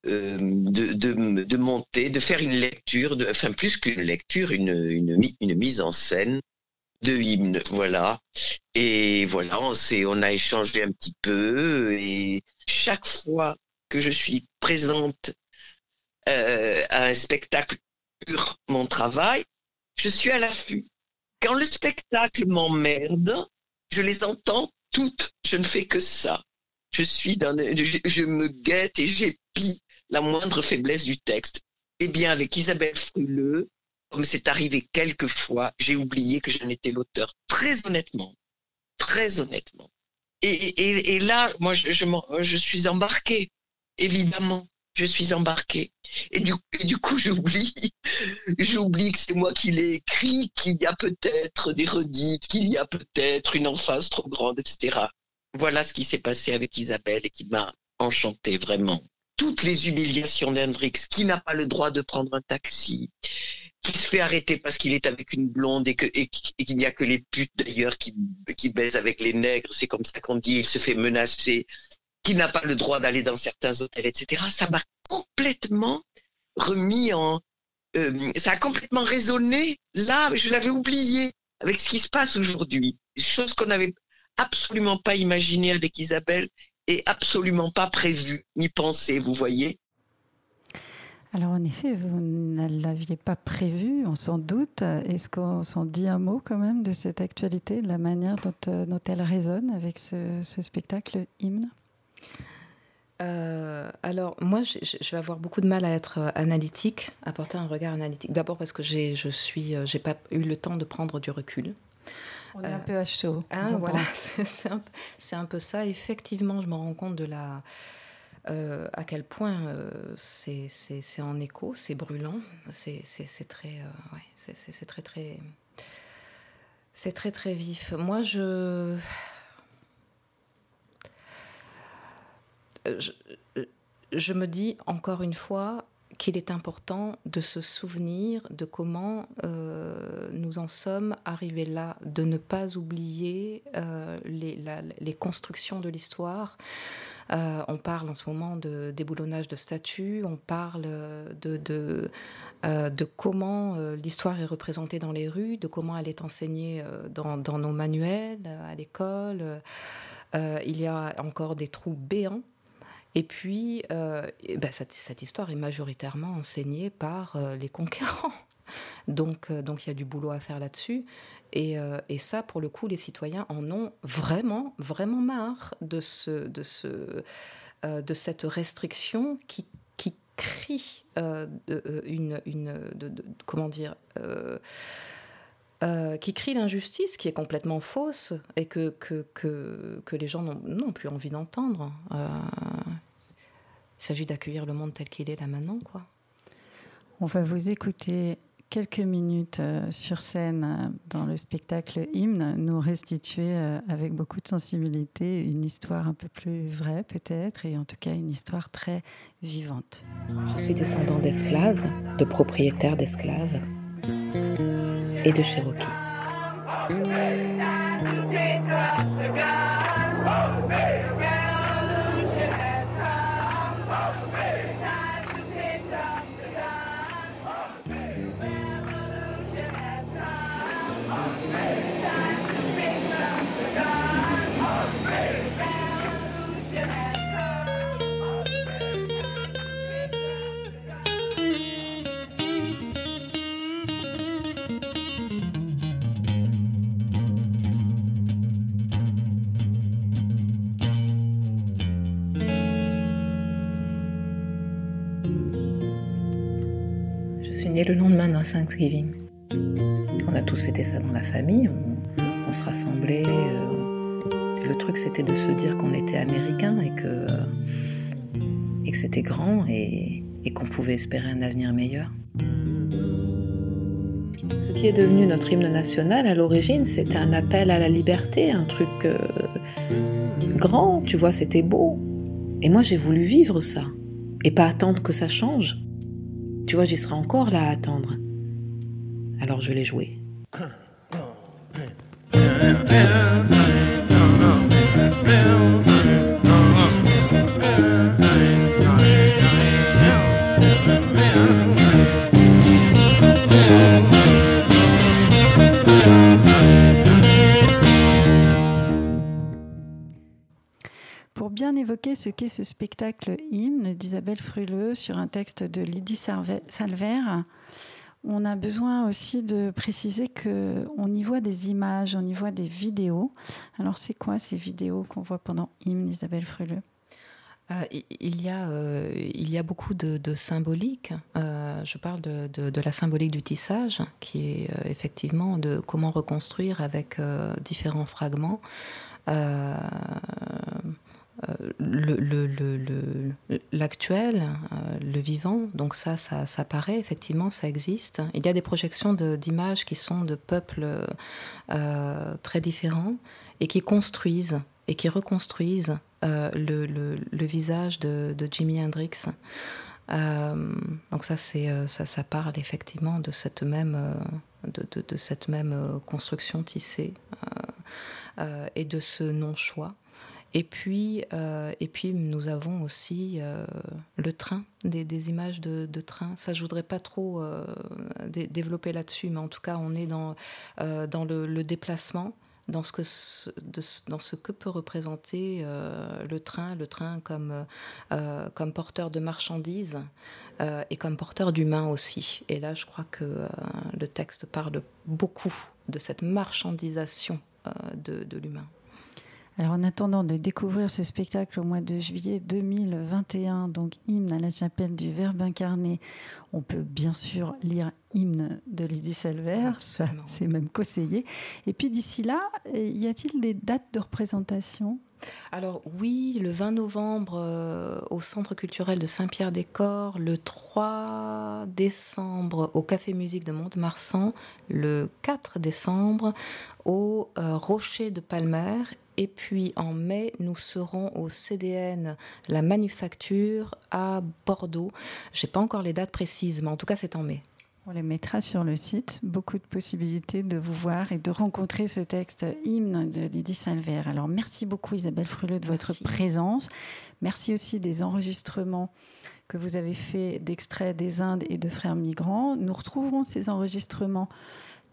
Speaker 11: de, monter, de faire une lecture, enfin plus qu'une lecture, une, une, une, mise en scène de hymne, voilà. Et voilà, on, on a échangé un petit peu, et chaque fois que je suis présente euh, un spectacle pur mon travail, je suis à l'affût. Quand le spectacle m'emmerde, je les entends toutes. Je ne fais que ça. Je suis dans, je, je me guette et j'épie la moindre faiblesse du texte. Eh bien, avec Isabelle Fruleux, comme c'est arrivé quelques fois, j'ai oublié que je n'étais l'auteur. Très honnêtement. Très honnêtement. Et, là, moi, je, je suis embarqué, évidemment. Je suis embarquée. Et du, coup, j'oublie, j'oublie que c'est moi qui l'ai écrit, qu'il y a peut-être des redites, qu'il y a peut-être une emphase trop grande, etc. Voilà ce qui s'est passé avec Isabelle et qui m'a enchantée vraiment. Toutes les humiliations d'Hendrix, qui n'a pas le droit de prendre un taxi, qui se fait arrêter parce qu'il est avec une blonde et qu'il n'y a que les putes d'ailleurs qui, qui baisent avec les nègres, c'est comme ça qu'on dit, il se fait menacer, qui n'a pas le droit d'aller dans certains hôtels, etc. Ça m'a complètement remis en... Euh, ça a complètement résonné là, je l'avais oublié avec ce qui se passe aujourd'hui. Chose qu'on n'avait absolument pas imaginé avec Isabelle et absolument pas prévu ni pensé, vous voyez.
Speaker 2: Alors en effet, vous ne l'aviez pas prévu, on s'en doute. Est-ce qu'on s'en dit un mot quand même de cette actualité, de la manière dont, euh, elle résonne avec ce, spectacle hymne?
Speaker 3: Euh, alors moi, je, vais avoir beaucoup de mal à être euh, analytique, à porter un regard analytique. D'abord parce que j'ai, je suis, j'ai pas eu le temps de prendre du recul.
Speaker 2: On est un peu à chaud.
Speaker 3: Hein, voilà, c'est un, un, peu ça. Effectivement, je me rends compte de la euh, à quel point euh, c'est en écho, c'est brûlant, c'est très, euh, c'est très très, c'est très très vif. Moi, je, je, me dis encore une fois, qu'il est important de se souvenir de comment euh, nous en sommes arrivés là, de ne pas oublier euh, les, constructions de l'histoire. Euh, on parle en ce moment de déboulonnage de statues, on parle de, comment l'histoire est représentée dans les rues, de comment elle est enseignée dans nos manuels, à l'école. il y a encore des trous béants et puis, euh, ben, cette, histoire est majoritairement enseignée par euh, les conquérants. Donc, euh, donc il y a du boulot à faire là-dessus. Et, et, ça, pour le coup, les citoyens en ont vraiment, vraiment marre de, ce, de, ce, de cette restriction qui, qui crie une, une de, comment dire qui crie l'injustice, qui est complètement fausse et que, que, que, que les gens n'ont plus envie d'entendre. Il s'agit d'accueillir le monde tel qu'il est là maintenant. Quoi.
Speaker 2: On va vous écouter quelques minutes euh, sur scène euh, dans le spectacle Hymne, nous restituer euh, avec beaucoup de sensibilité une histoire un peu plus vraie peut-être, et en tout cas une histoire très vivante.
Speaker 12: Je suis descendant d'esclaves, de propriétaires d'esclaves et de Cherokees. Le lendemain d'un Thanksgiving. On a tous fêté ça dans la famille, on, se rassemblait. Euh, le truc, c'était de se dire qu'on était américain et que, et que c'était grand et, qu'on pouvait espérer un avenir meilleur. Ce qui est devenu notre hymne national à l'origine, c'était un appel à la liberté, un truc euh, grand, tu vois, c'était beau. Et moi, j'ai voulu vivre ça et pas attendre que ça change. Tu vois, j'y serai encore là à attendre. Alors je l'ai joué.
Speaker 2: Évoquer ce qu'est ce spectacle hymne d'Isabelle Fruleux sur un texte de Lydie Salver. On a besoin aussi de préciser qu'on y voit des images, on y voit des vidéos. Alors c'est quoi ces vidéos qu'on voit pendant hymne Isabelle Fruleux?
Speaker 3: Euh, il, y a, euh, il y a beaucoup de, symbolique. Euh, je parle de, de, la symbolique du tissage, qui est effectivement de comment reconstruire avec différents fragments l'actuel, le, le, vivant. Donc ça, ça, ça paraît, effectivement, ça existe. Il y a des projections d'images qui sont de peuples très différents et qui construisent et qui reconstruisent le, visage de, de Jimi Hendrix. Euh, donc ça, euh, ça, parle effectivement de cette même, euh, de cette même construction tissée et de ce non-choix. Et puis, et puis, nous avons aussi le train, des, images de, train. Ça, je voudrais pas trop développer là-dessus, mais en tout cas, on est dans, dans le, déplacement dans ce que, dans ce que peut représenter euh, le train, le train comme, euh, comme porteur de marchandises euh, et comme porteur d'humains aussi. Et là, je crois que le texte parle beaucoup de cette marchandisation de l'humain.
Speaker 2: Alors en attendant de découvrir ce spectacle au mois de juillet 2021, donc hymne à la chapelle du Verbe incarné, on peut bien sûr lire hymne de Lydie Selver, c'est même conseillé. Et puis d'ici là, y a-t-il des dates de représentation?
Speaker 3: Alors oui, le 20 novembre euh, au Centre culturel de Saint-Pierre-des-Corps, le 3 décembre au Café Musique de Mont-de-Marsan, le 4 décembre au euh, Rocher de Palmer et puis en mai, nous serons au CDN La Manufacture à Bordeaux. Je n'ai pas encore les dates précises, mais en tout cas, c'est en mai.
Speaker 2: On les mettra sur le site. Beaucoup de possibilités de vous voir et de rencontrer ce texte hymne de Lydie Salver. Alors, merci beaucoup Isabelle Fruleux de votre présence. Merci aussi des enregistrements que vous avez faits d'extraits des Indes et de Frères Migrants. Nous retrouverons ces enregistrements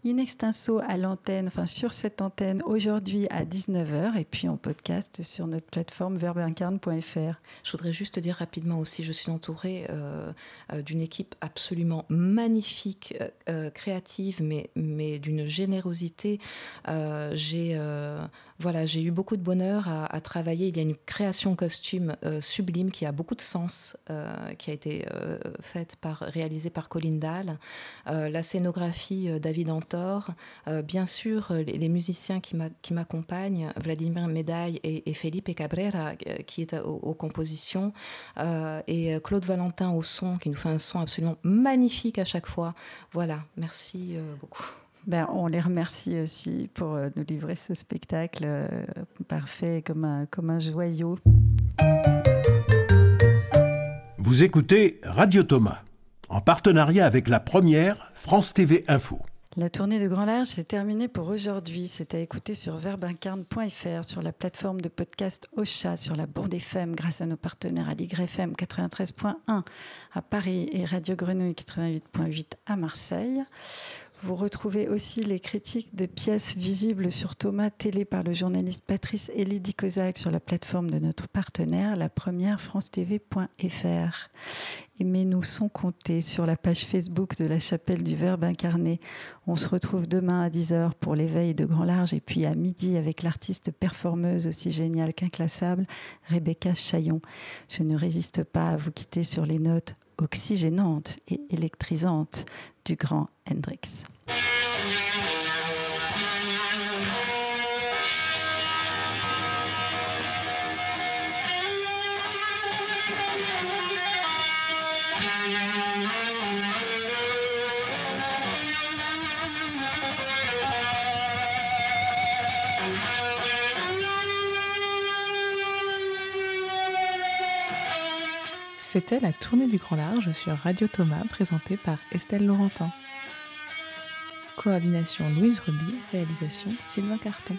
Speaker 2: in extenso à l'antenne, enfin sur cette antenne aujourd'hui à 19h et puis en podcast sur notre plateforme verbeincarne.fr.
Speaker 3: Je voudrais juste dire rapidement aussi, je suis entourée euh, euh, d'une équipe absolument magnifique, euh, créative, mais, mais d'une générosité. j'ai voilà, j'ai eu beaucoup de bonheur à, travailler. Il y a une création costume sublime qui a beaucoup de sens, qui a été par, réalisée par Colin Dahl. la scénographie David euh, bien sûr, euh, les, musiciens qui m'accompagnent, Vladimir Médaille et, Felipe Cabrera, euh, qui est aux, compositions, et Claude Valentin au son, qui nous fait un son absolument magnifique à chaque fois. Voilà, merci beaucoup.
Speaker 2: Ben, on les remercie aussi pour nous livrer ce spectacle parfait comme un, comme un joyau.
Speaker 1: Vous écoutez Radio Thomas, en partenariat avec la première France TV Info.
Speaker 2: La tournée de Grand Large s'est terminée pour aujourd'hui. C'est à écouter sur verbincarne.fr, sur la plateforme de podcast Ocha, sur la bande FM, grâce à nos partenaires à l'YFM 93.1 à Paris et Radio Grenouille 88.8 à Marseille. Vous retrouvez aussi les critiques de pièces visibles sur Thomas Télé par le journaliste Patrice Elidi Kozak sur la plateforme de notre partenaire, la première France-TV.fr. Aimez-nous sans compter sur la page Facebook de la Chapelle du Verbe incarné. On se retrouve demain à 10h pour l'éveil de Grand Large et puis à midi avec l'artiste performeuse aussi géniale qu'inclassable, Rebecca Chaillon. Je ne résiste pas à vous quitter sur les notes oxygénante et électrisante du grand Hendrix.
Speaker 8: C'était la tournée du Grand Large sur Radio Thomas présentée par Estelle Laurentin. Coordination Louise Ruby, réalisation Sylvain Carton.